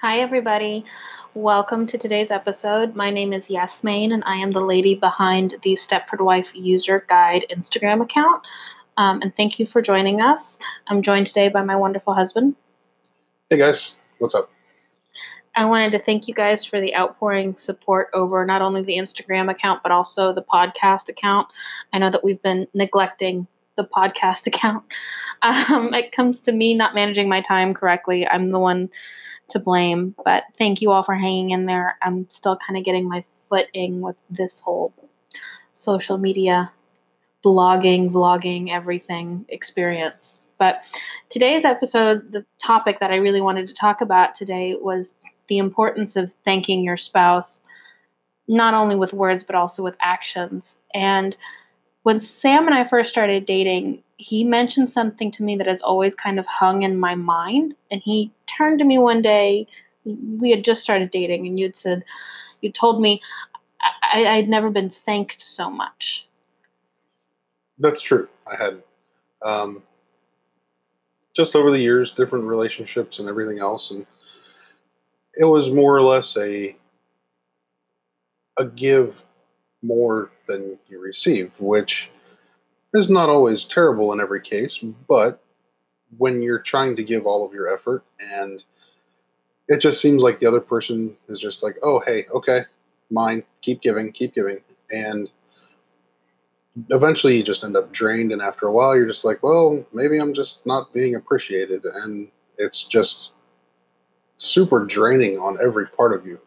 Hi, everybody. Welcome to today's episode. My name is Yasmaine, and I am the lady behind the Stepford Wife User Guide Instagram account. Um, and thank you for joining us. I'm joined today by my wonderful husband. Hey guys, what's up? I wanted to thank you guys for the outpouring support over not only the Instagram account, but also the podcast account. I know that we've been neglecting the podcast account. Um, it comes to me not managing my time correctly. I'm the one to blame, but thank you all for hanging in there. I'm still kind of getting my footing with this whole social media, blogging, vlogging, everything experience. But today's episode, the topic that I really wanted to talk about today was the importance of thanking your spouse, not only with words, but also with actions. And when Sam and I first started dating, he mentioned something to me that has always kind of hung in my mind. And he turned to me one day, we had just started dating, and you'd said, You told me I, I'd never been thanked so much. That's true. I had um, just over the years, different relationships and everything else, and it was more or less a a give more than you receive, which is not always terrible in every case, but when you're trying to give all of your effort and it just seems like the other person is just like, oh, hey, okay, mine, keep giving, keep giving. And eventually you just end up drained. And after a while, you're just like, well, maybe I'm just not being appreciated. And it's just super draining on every part of you,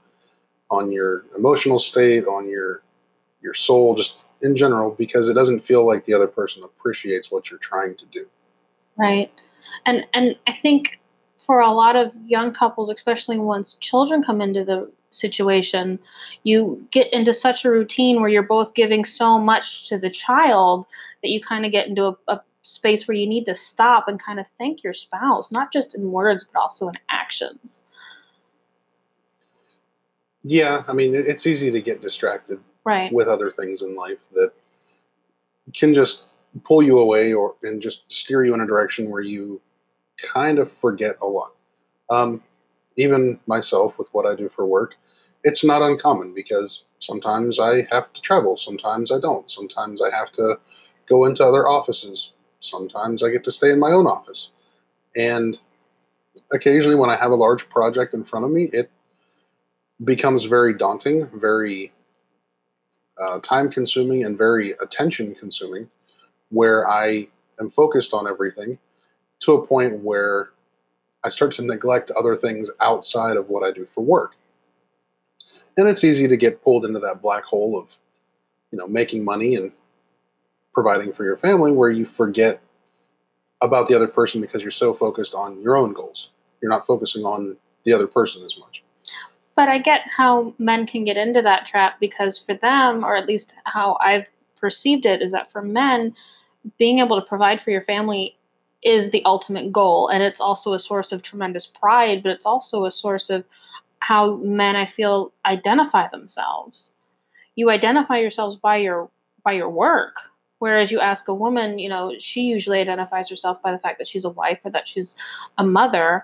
on your emotional state, on your your soul, just in general, because it doesn't feel like the other person appreciates what you're trying to do. Right. And and I think for a lot of young couples, especially once children come into the situation, you get into such a routine where you're both giving so much to the child that you kind of get into a, a space where you need to stop and kind of thank your spouse, not just in words, but also in actions. Yeah, I mean, it's easy to get distracted right. with other things in life that can just pull you away or and just steer you in a direction where you kind of forget a lot. Um, even myself, with what I do for work, it's not uncommon because sometimes I have to travel, sometimes I don't, sometimes I have to go into other offices, sometimes I get to stay in my own office. And occasionally, when I have a large project in front of me, it becomes very daunting, very uh, time consuming, and very attention consuming, where I am focused on everything to a point where I start to neglect other things outside of what I do for work. And it's easy to get pulled into that black hole of, you know, making money and providing for your family where you forget about the other person because you're so focused on your own goals. You're not focusing on the other person as much. But I get how men can get into that trap because for them, or at least how I've perceived it, is that for men, being able to provide for your family is the ultimate goal. And it's also a source of tremendous pride, but it's also a source of how men, I feel, identify themselves. You identify yourselves by your by your work. Whereas you ask a woman, you know, she usually identifies herself by the fact that she's a wife or that she's a mother.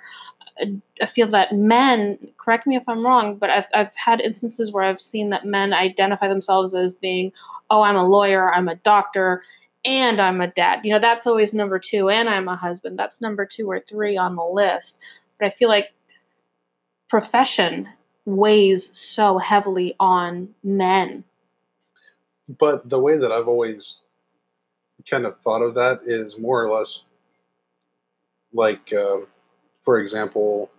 I feel that men, correct me if I'm wrong, but I've, I've had instances where I've seen that men identify themselves as being, oh, I'm a lawyer, I'm a doctor, and I'm a dad. You know, that's always number two, and I'm a husband. That's number two or three on the list. But I feel like profession weighs so heavily on men. But the way that I've always kind of thought of that is more or less like. Uh, for example,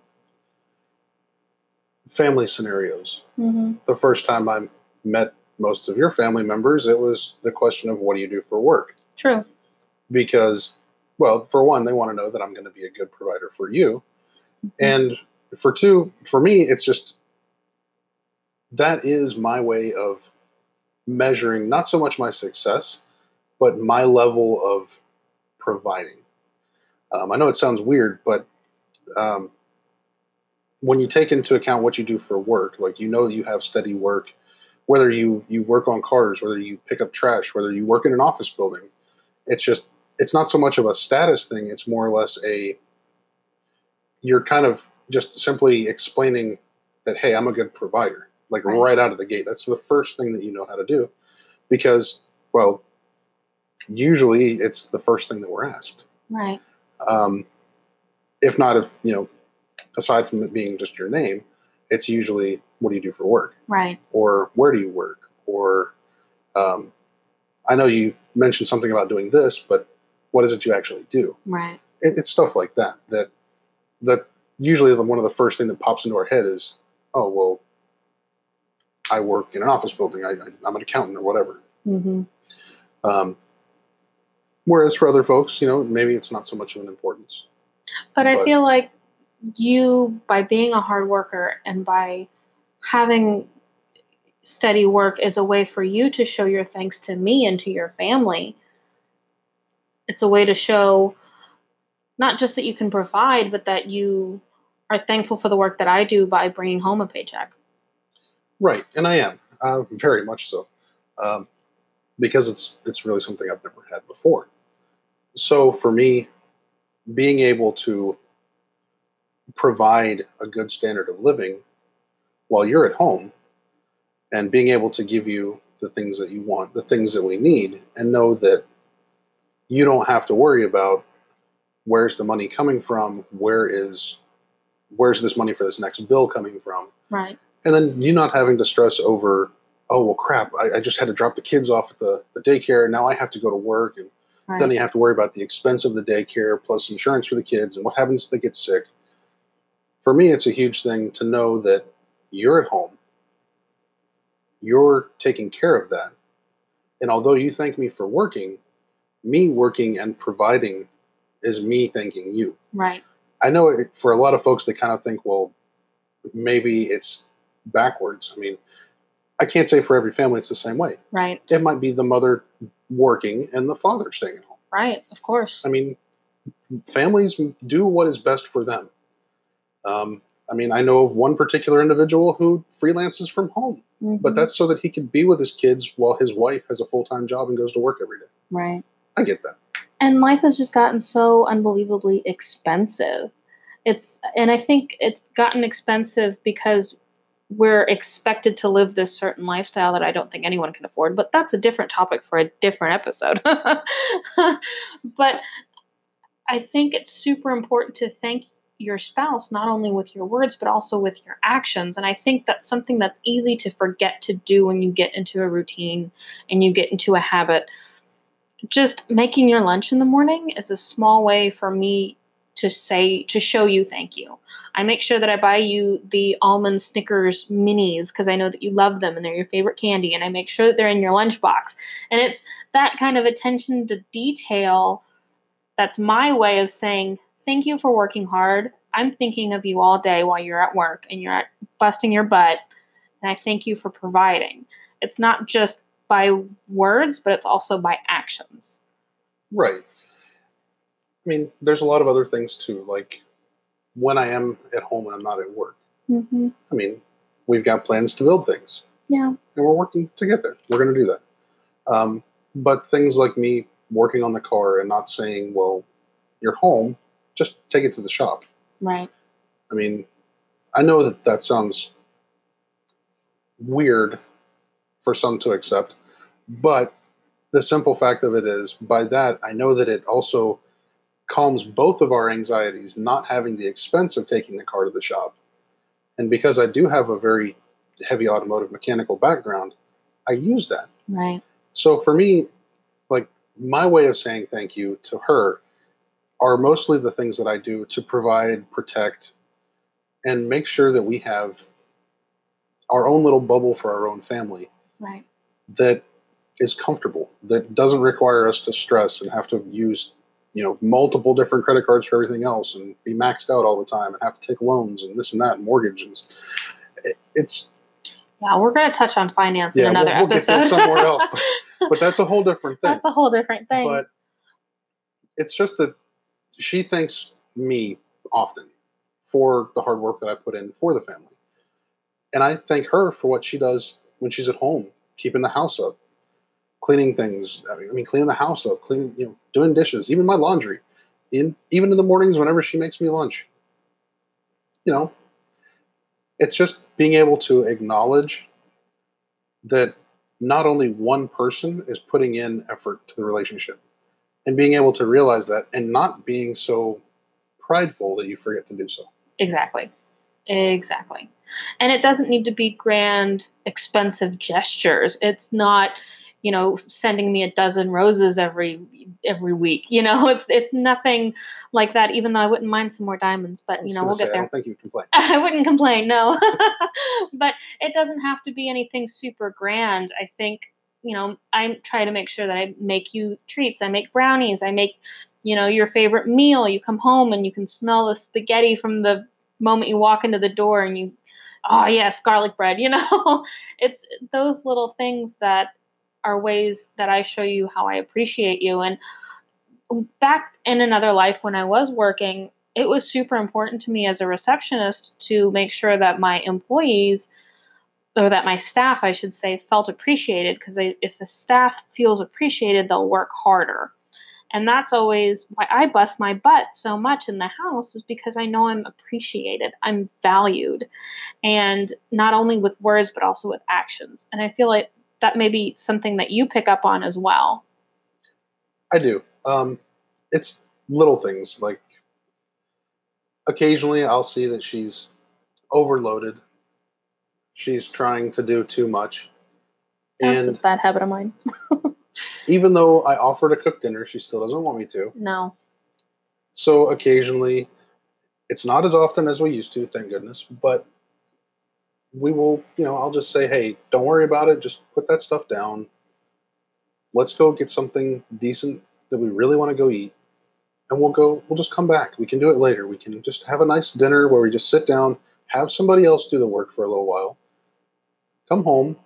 family scenarios. Mm-hmm. The first time I met most of your family members, it was the question of what do you do for work? True. Because, well, for one, they want to know that I'm going to be a good provider for you. Mm-hmm. And for two, for me, it's just that is my way of measuring not so much my success, but my level of providing. Um, I know it sounds weird, but um, when you take into account what you do for work, like you know you have steady work, whether you you work on cars, whether you pick up trash, whether you work in an office building, it's just it's not so much of a status thing. It's more or less a you're kind of just simply explaining that hey, I'm a good provider, like Right. right out of the gate. That's the first thing that you know how to do, because well, usually it's the first thing that we're asked. Right. Um, if not, if you know, aside from it being just your name, it's usually what do you do for work, Right. or where do you work, or um, I know you mentioned something about doing this, but what is it you actually do? Right. It, it's stuff like that that that usually the, one of the first thing that pops into our head is, oh well, I work in an office building. I, I'm an accountant or whatever. hmm Um, whereas for other folks, you know, maybe it's not so much of an importance. But I feel like you, by being a hard worker and by having steady work, is a way for you to show your thanks to me and to your family. It's a way to show not just that you can provide, but that you are thankful for the work that I do by bringing home a paycheck. Right, and I am uh, very much so, um, because it's it's really something I've never had before. So for me, being able to provide a good standard of living while you're at home, and being able to give you the things that you want, the things that we need, and know that you don't have to worry about where's the money coming from, where is where's this money for this next bill coming from Right. and then you not having to stress over oh well crap I, I just had to drop the kids off at the, the daycare and now i have to go to work and Right. then you have to worry about the expense of the daycare plus insurance for the kids and what happens if they get sick for me it's a huge thing to know that you're at home you're taking care of that and although you thank me for working me working and providing is me thanking you right. I know it, for a lot of folks, they kind of think, well, maybe it's backwards. I mean, I can't say for every family it's the same way. Right. It might be the mother working and the father staying at home. Right. Of course. I mean, families do what is best for them. Um, I mean, I know of one particular individual who freelances from home, but Mhm. that's so that he can be with his kids while his wife has a full time job and goes to work every day. right. I get that. and life has just gotten so unbelievably expensive it's and i think it's gotten expensive because we're expected to live this certain lifestyle that i don't think anyone can afford but that's a different topic for a different episode. But i think it's super important to thank your spouse not only with your words but also with your actions. And i think that's something that's easy to forget to do when you get into a routine and you get into a habit. Just making your lunch in the morning is a small way for me to say to show you thank you. I make sure that I buy you the almond Snickers minis because I know that you love them and they're your favorite candy and I make sure that they're in your lunchbox. And it's that kind of attention to detail that's my way of saying thank you for working hard. I'm thinking of you all day while you're at work and you're busting your butt and I thank you for providing. It's not just by words, but it's also by actions. Right. I mean, there's a lot of other things too, like when I am at home and I'm not at work. Mm-hmm. I mean, we've got plans to build things, Yeah. and we're working to get there. We're going to do that. Um, but things like me working on the car and not saying, "Well, you're home, just take it to the shop." Right. I mean, I know that that sounds weird for some to accept, but the simple fact of it is, by that, I know that it also calms both of our anxieties, not having the expense of taking the car to the shop. And because I do have a very heavy automotive mechanical background, I use that. Right. So for me, like my way of saying thank you to her are mostly the things that I do to provide, protect, and make sure that we have our own little bubble for our own family Right. that is comfortable, that doesn't require us to stress and have to use, you know, multiple different credit cards for everything else and be maxed out all the time and have to take loans and this and that and mortgages. It- It's Yeah, we're going to touch on finance in another we'll, we'll episode. somewhere else, but, but that's a whole different thing. That's a whole different thing. but it's just that she thanks me often for the hard work that I put in for the family. And I thank her for what she does when she's at home, keeping the house up, cleaning things. I mean, cleaning the house up, cleaning, you know, doing dishes, even my laundry. In even in the mornings whenever she makes me lunch. you know, it's just being able to acknowledge that not only one person is putting in effort to the relationship and being able to realize that and not being so prideful that you forget to do so. Exactly. Exactly. And it doesn't need to be grand, expensive gestures. It's not, you know, sending me a dozen roses every every week. You know, it's it's nothing like that. Even though I wouldn't mind some more diamonds, but you know, we'll say, get I there. don't think you complain. I wouldn't complain, no. but it doesn't have to be anything super grand. I think, you know, I try to make sure that I make you treats. I make brownies. I make, you know, your favorite meal. You come home and you can smell the spaghetti from the moment you walk into the door and you, oh, yes, garlic bread, you know? it's those little things that are ways that I show you how I appreciate you. And back in another life when I was working, it was super important to me as a receptionist to make sure that my employees or that my staff i should say felt appreciated because if the staff feels appreciated they'll work harder and that's always why i bust my butt so much in the house is because i know i'm appreciated i'm valued and not only with words but also with actions and i feel like that may be something that you pick up on as well I do. Um, it's little things like occasionally I'll see that she's overloaded. She's trying to do too much. that's And a bad habit of mine even though I offer to cook dinner, she still doesn't want me to. no So occasionally, it's not as often as we used to, thank goodness, but we will, you know, I'll just say, hey, don't worry about it. Just put that stuff down. Let's go get something decent that we really want to go eat. And we'll go, we'll just come back. We can do it later. We can just have a nice dinner where we just sit down, have somebody else do the work for a little while, come home.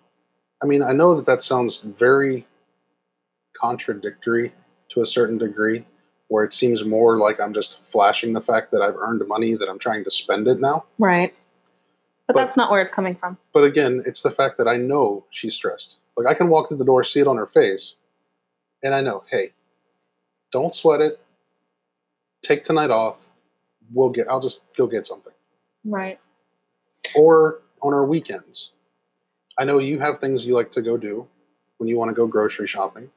I mean, I know that that sounds very contradictory to a certain degree, where it seems more like I'm just flashing the fact that I've earned money that I'm trying to spend it now. right but, But- that's not where it's coming from But again, it's the fact that I know she's stressed. Like I can walk through the door, see it on her face, and I know, hey, don't sweat it. Take tonight off. We'll get. I'll just go get something. right Or on our weekends, I know you have things you like to go do when you want to go grocery shopping,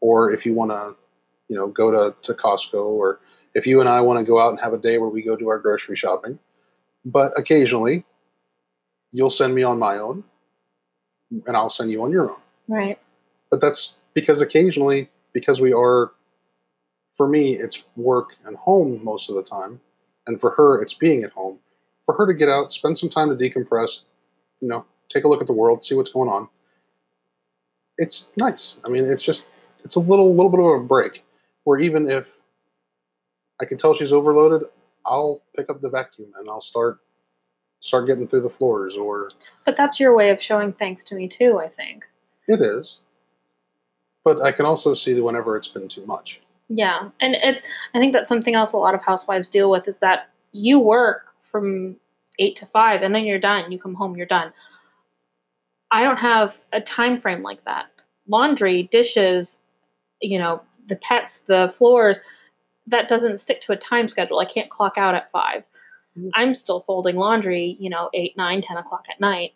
or if you want to, you know, go to to Costco, or if you and I want to go out and have a day where we go do our grocery shopping. But occasionally, you'll send me on my own, and I'll send you on your own. right But that's because occasionally, because we are, for me, it's work and home most of the time, and for her, it's being at home. For her to get out, spend some time to decompress, you know, take a look at the world, see what's going on. It's nice. I mean, it's just it's a little little bit of a break. Where even if I can tell she's overloaded, I'll pick up the vacuum and I'll start start getting through the floors. Or But that's your way of showing thanks to me too, I think. it is, but I can also see that whenever it's been too much. Yeah. And it's I think that's something else a lot of housewives deal with is that you work from 8 to 5 and then you're done. You come home, you're done. I don't have a time frame like that. Laundry, dishes, you know, the pets, the floors, that doesn't stick to a time schedule. I can't clock out at 5. Mhm. I'm still folding laundry, you know, 8, 9, 10 o'clock at night.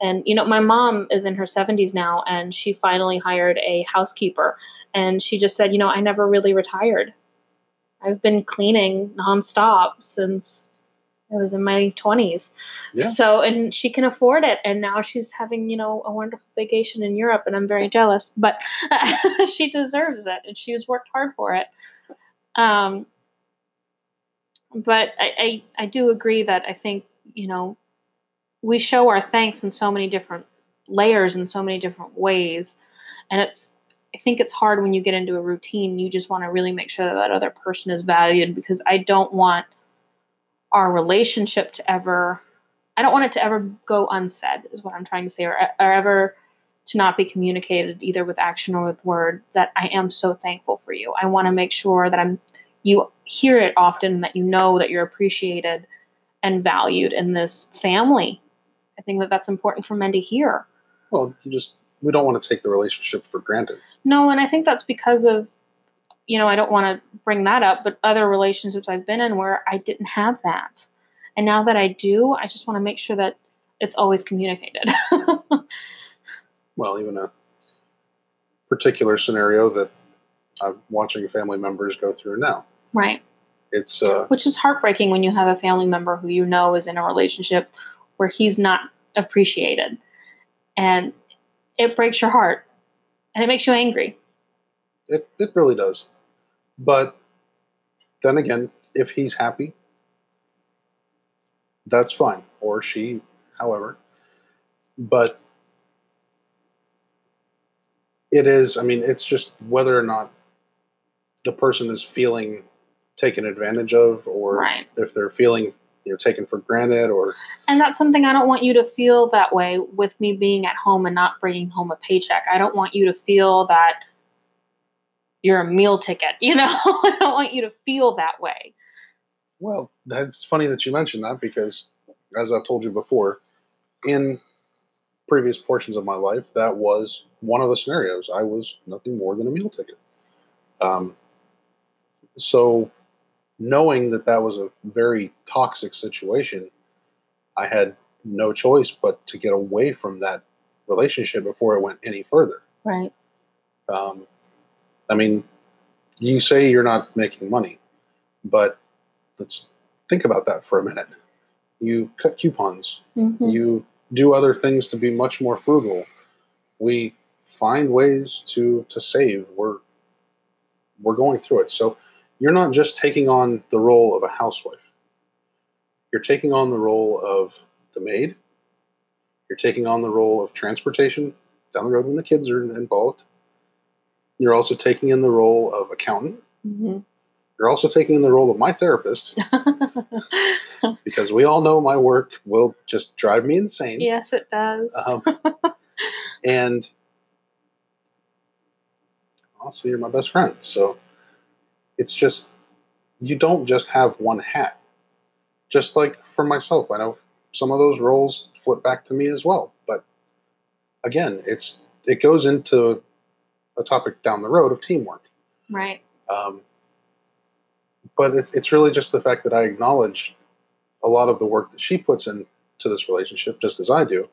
And, you know, my mom is in her 70s now, and she finally hired a housekeeper. And she just said, you know, I never really retired. I've been cleaning nonstop since I was in my 20s. Yeah. So, and she can afford it. And now she's having, you know, a wonderful vacation in Europe. And I'm very jealous, but she deserves it. And she's worked hard for it. Um, but I, I, I do agree that I think, you know, we show our thanks in so many different layers in so many different ways. And it's, I think it's hard when you get into a routine. You just want to really make sure that that other person is valued because I don't want our relationship to ever, I don't want it to ever go unsaid, is what I'm trying to say, or, or ever to not be communicated either with action or with word that I am so thankful for you. I want to make sure that I'm, you hear it often, that you know that you're appreciated and valued in this family. I think that that's important for men to hear. Well, you just we don't want to take the relationship for granted. No, and I think that's because of, you know, I don't want to bring that up, but other relationships I've been in where I didn't have that. And now that I do, I just want to make sure that it's always communicated. Well, even a particular scenario that I'm watching family members go through now. Right. It's uh, Which is heartbreaking when you have a family member who you know is in a relationship where he's not appreciated. And it breaks your heart and it makes you angry. it, it really does. But then again, if he's happy, that's fine. Or she, however. But it is, I mean, it's just whether or not the person is feeling taken advantage of or Right. if they're feeling you know taken for granted or And that's something I don't want you to feel that way with me being at home and not bringing home a paycheck. I don't want you to feel that you're a meal ticket. You know, I don't want you to feel that way. Well, that's funny that you mentioned that because, as I've told you before, in previous portions of my life, that was one of the scenarios. I was nothing more than a meal ticket. Um, so, knowing that that was a very toxic situation, I had no choice but to get away from that relationship before it went any further. Right. Um, I mean, you say you're not making money, but let's think about that for a minute. You cut coupons, Mhm. you do other things to be much more frugal. We find ways to to save. We're we're going through it. So you're not just taking on the role of a housewife. You're taking on the role of the maid. You're taking on the role of transportation down the road when the kids are involved. You're also taking in the role of accountant. Mhm. You're also taking in the role of my therapist because we all know my work will just drive me insane. yes, it does. Um, and also, you're my best friend. So it's just, you don't just have one hat. Just like for myself, I know some of those roles flip back to me as well. But again, it's it goes into a topic down the road of teamwork. right. Um, but it's, it's really just the fact that I acknowledge a lot of the work that she puts into this relationship, just as I do.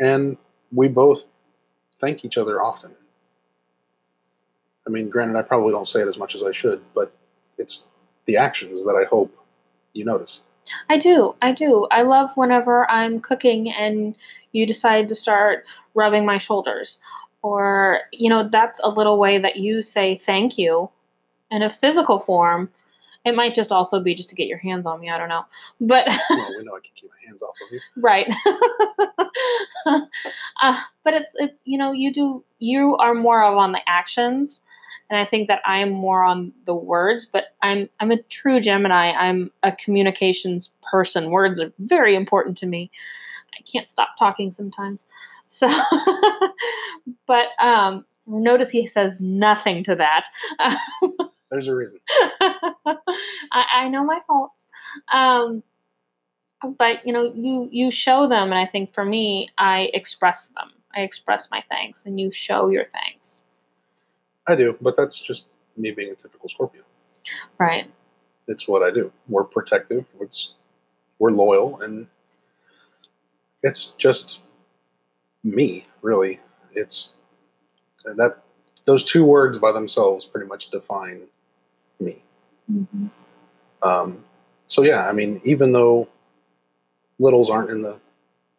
And we both thank each other often. I mean, granted, I probably don't say it as much as I should, but it's the actions that I hope you notice. I do. I do. I love whenever I'm cooking and you decide to start rubbing my shoulders. Or, you know, that's a little way that you say thank you in a physical form. It might just also be just to get your hands on me. I don't know. But, Well, we know I can keep my hands off of you. right. uh, but it's, it's, you know, you do, you are more of on the actions. And I think that I am more on the words, but I'm I'm a true Gemini. I'm a communications person. Words are very important to me. I can't stop talking sometimes. So, but um, notice he says nothing to that. There's a reason. I, I know my faults. Um, but you know, you you show them, and I think for me, I express them. I express my thanks, and you show your thanks. I do, but that's just me being a typical Scorpio. Right. It's what I do. We're protective. It's we're loyal, and it's just me, really. It's that those two words by themselves pretty much define me. Mhm. Um, so yeah, I mean, even though littles aren't in the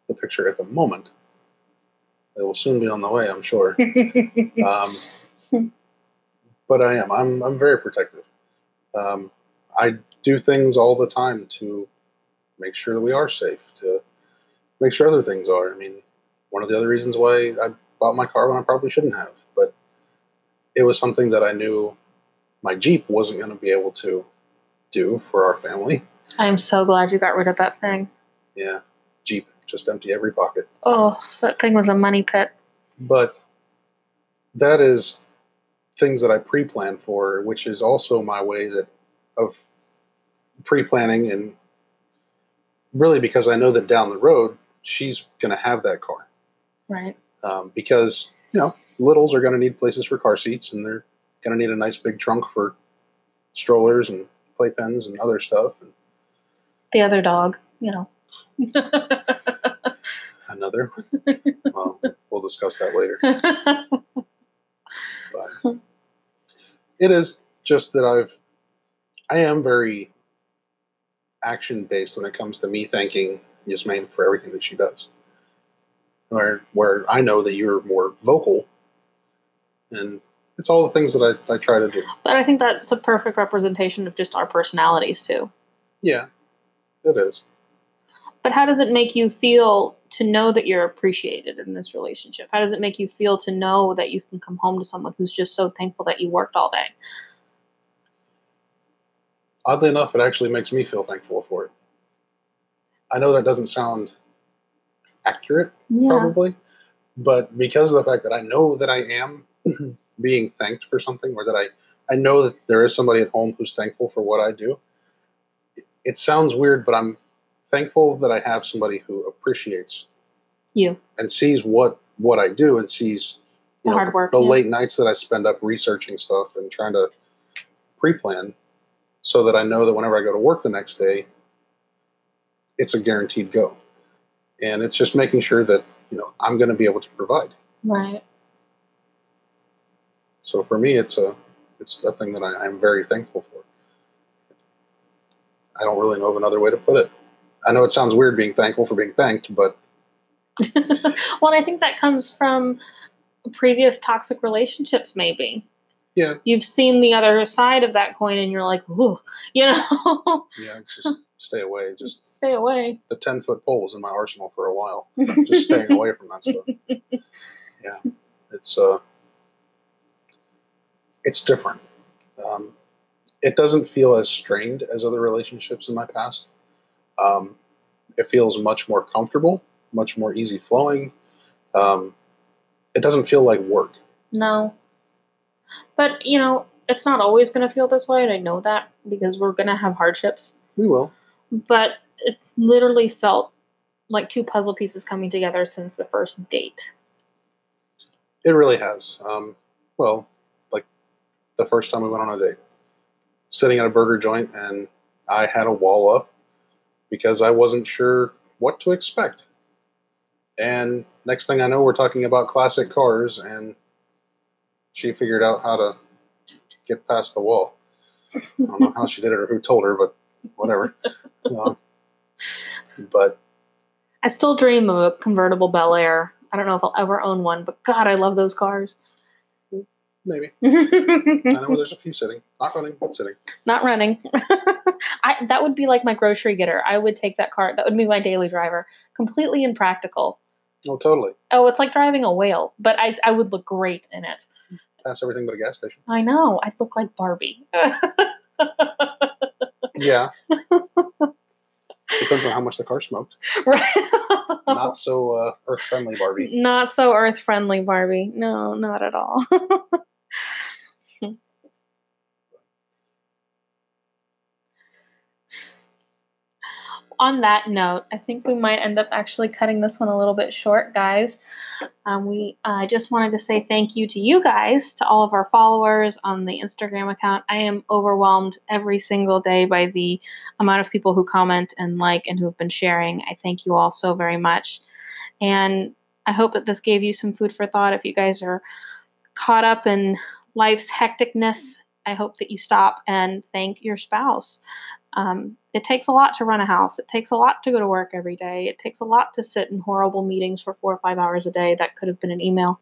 the picture at the moment, they will soon be on the way, I'm sure. Um, but I am. I'm. I'm very protective. Um, I do things all the time to make sure that we are safe. To make sure other things are. I mean, one of the other reasons why I bought my car when I probably shouldn't have, but it was something that I knew my Jeep wasn't going to be able to do for our family. I'm so glad you got rid of that thing. Yeah, Jeep just empty every pocket. Oh, that thing was a money pit. but that is things that I pre-plan for, which is also my way that of pre-planning and really because I know that down the road she's going to have that car Right. um, because you know littles are going to need places for car seats and they're going to need a nice big trunk for strollers and playpens and other stuff. And The other dog, you know. Another. well, we'll discuss that later. But it is just that I've, I am very action based when it comes to me thanking Yasmin for everything that she does. Where, where I know that you're more vocal, and it's all the things that I, I try to do. but I think that's a perfect representation of just our personalities too. Yeah, it is. But how does it make you feel to know that you're appreciated in this relationship? How does it make you feel to know that you can come home to someone who's just so thankful that you worked all day? Oddly enough, it actually makes me feel thankful for it. I know that doesn't sound accurate, Yeah. probably, but because of the fact that I know that I am being thanked for something, or that I, I know that there is somebody at home who's thankful for what I do, it, it sounds weird, but I'm thankful that I have somebody who appreciates You. and sees what what I do and sees The know, hard work, the yeah. late nights that I spend up researching stuff and trying to pre-plan so that I know that whenever I go to work the next day, it's a guaranteed go. And it's just making sure that, you know, I'm going to be able to provide. Right. So for me, it's a, it's a thing that I, I'm very thankful for. I don't really know of another way to put it. I know it sounds weird being thankful for being thanked, but well, I think that comes from previous toxic relationships, maybe. Yeah. You've seen the other side of that coin and you're like, ooh, you know, yeah, it's just stay away. Just just stay away. the 10 foot pole was in my arsenal for a while. just staying away from that stuff. Yeah, it's uh, it's different. Um, it doesn't feel as strained as other relationships in my past. Um, it feels much more comfortable, much more easy flowing. Um, it doesn't feel like work. No. But, you know, it's not always going to feel this way, and I know that because we're going to have hardships. We will. But it's literally felt like two puzzle pieces coming together since the first date. It really has. Um, well, like the first time we went on a date, sitting at a burger joint, and I had a wall up because I wasn't sure what to expect. And next thing I know, we're talking about classic cars, and she figured out how to get past the wall. I don't know how she did it or who told her, but whatever. Um, but I still dream of a convertible Bel Air. I don't know if I'll ever own one, but God, I love those cars. Maybe. I know there's a few sitting, not running, but sitting. Not running. I that would be like my grocery getter. I would take that car. That would be my daily driver. Completely impractical. Oh, totally. Oh, it's like driving a whale, but I I would look great in it. Pass everything but a gas station. I know. I'd look like Barbie. Yeah. Depends on how much the car smoked. right. Not so uh, earth friendly, Barbie. Not so earth friendly, Barbie. No, not at all. On that note, I think we might end up actually cutting this one a little bit short, guys. Um, we I just wanted to say thank you to you guys, to all of our followers on the Instagram account. I am overwhelmed every single day by the amount of people who comment and like and who have been sharing. I thank you all so very much. And I hope that this gave you some food for thought. If you guys are caught up in life's hecticness, I hope that you stop and thank your spouse. Um, it takes a lot to run a house. It takes a lot to go to work every day. It takes a lot to sit in horrible meetings for four or five hours a day. That could have been an email,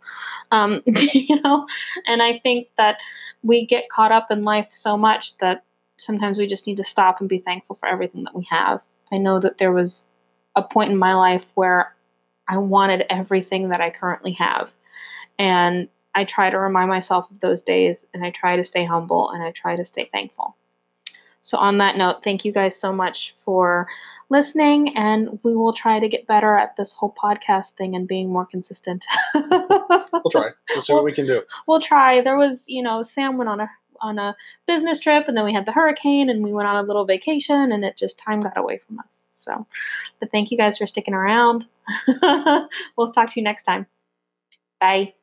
um, you know. And I think that we get caught up in life so much that sometimes we just need to stop and be thankful for everything that we have. I know that there was a point in my life where I wanted everything that I currently have. And I try to remind myself of those days and I try to stay humble and I try to stay thankful. So, on that note, thank you guys so much for listening, and we will try to get better at this whole podcast thing and being more consistent. We'll try. We'll see what we can do. we'll try. There was, you know, Sam went on a on a business trip, and then we had the hurricane, and we went on a little vacation, and it just time got away from us. So, but thank you guys for sticking around. we'll talk to you next time. Bye.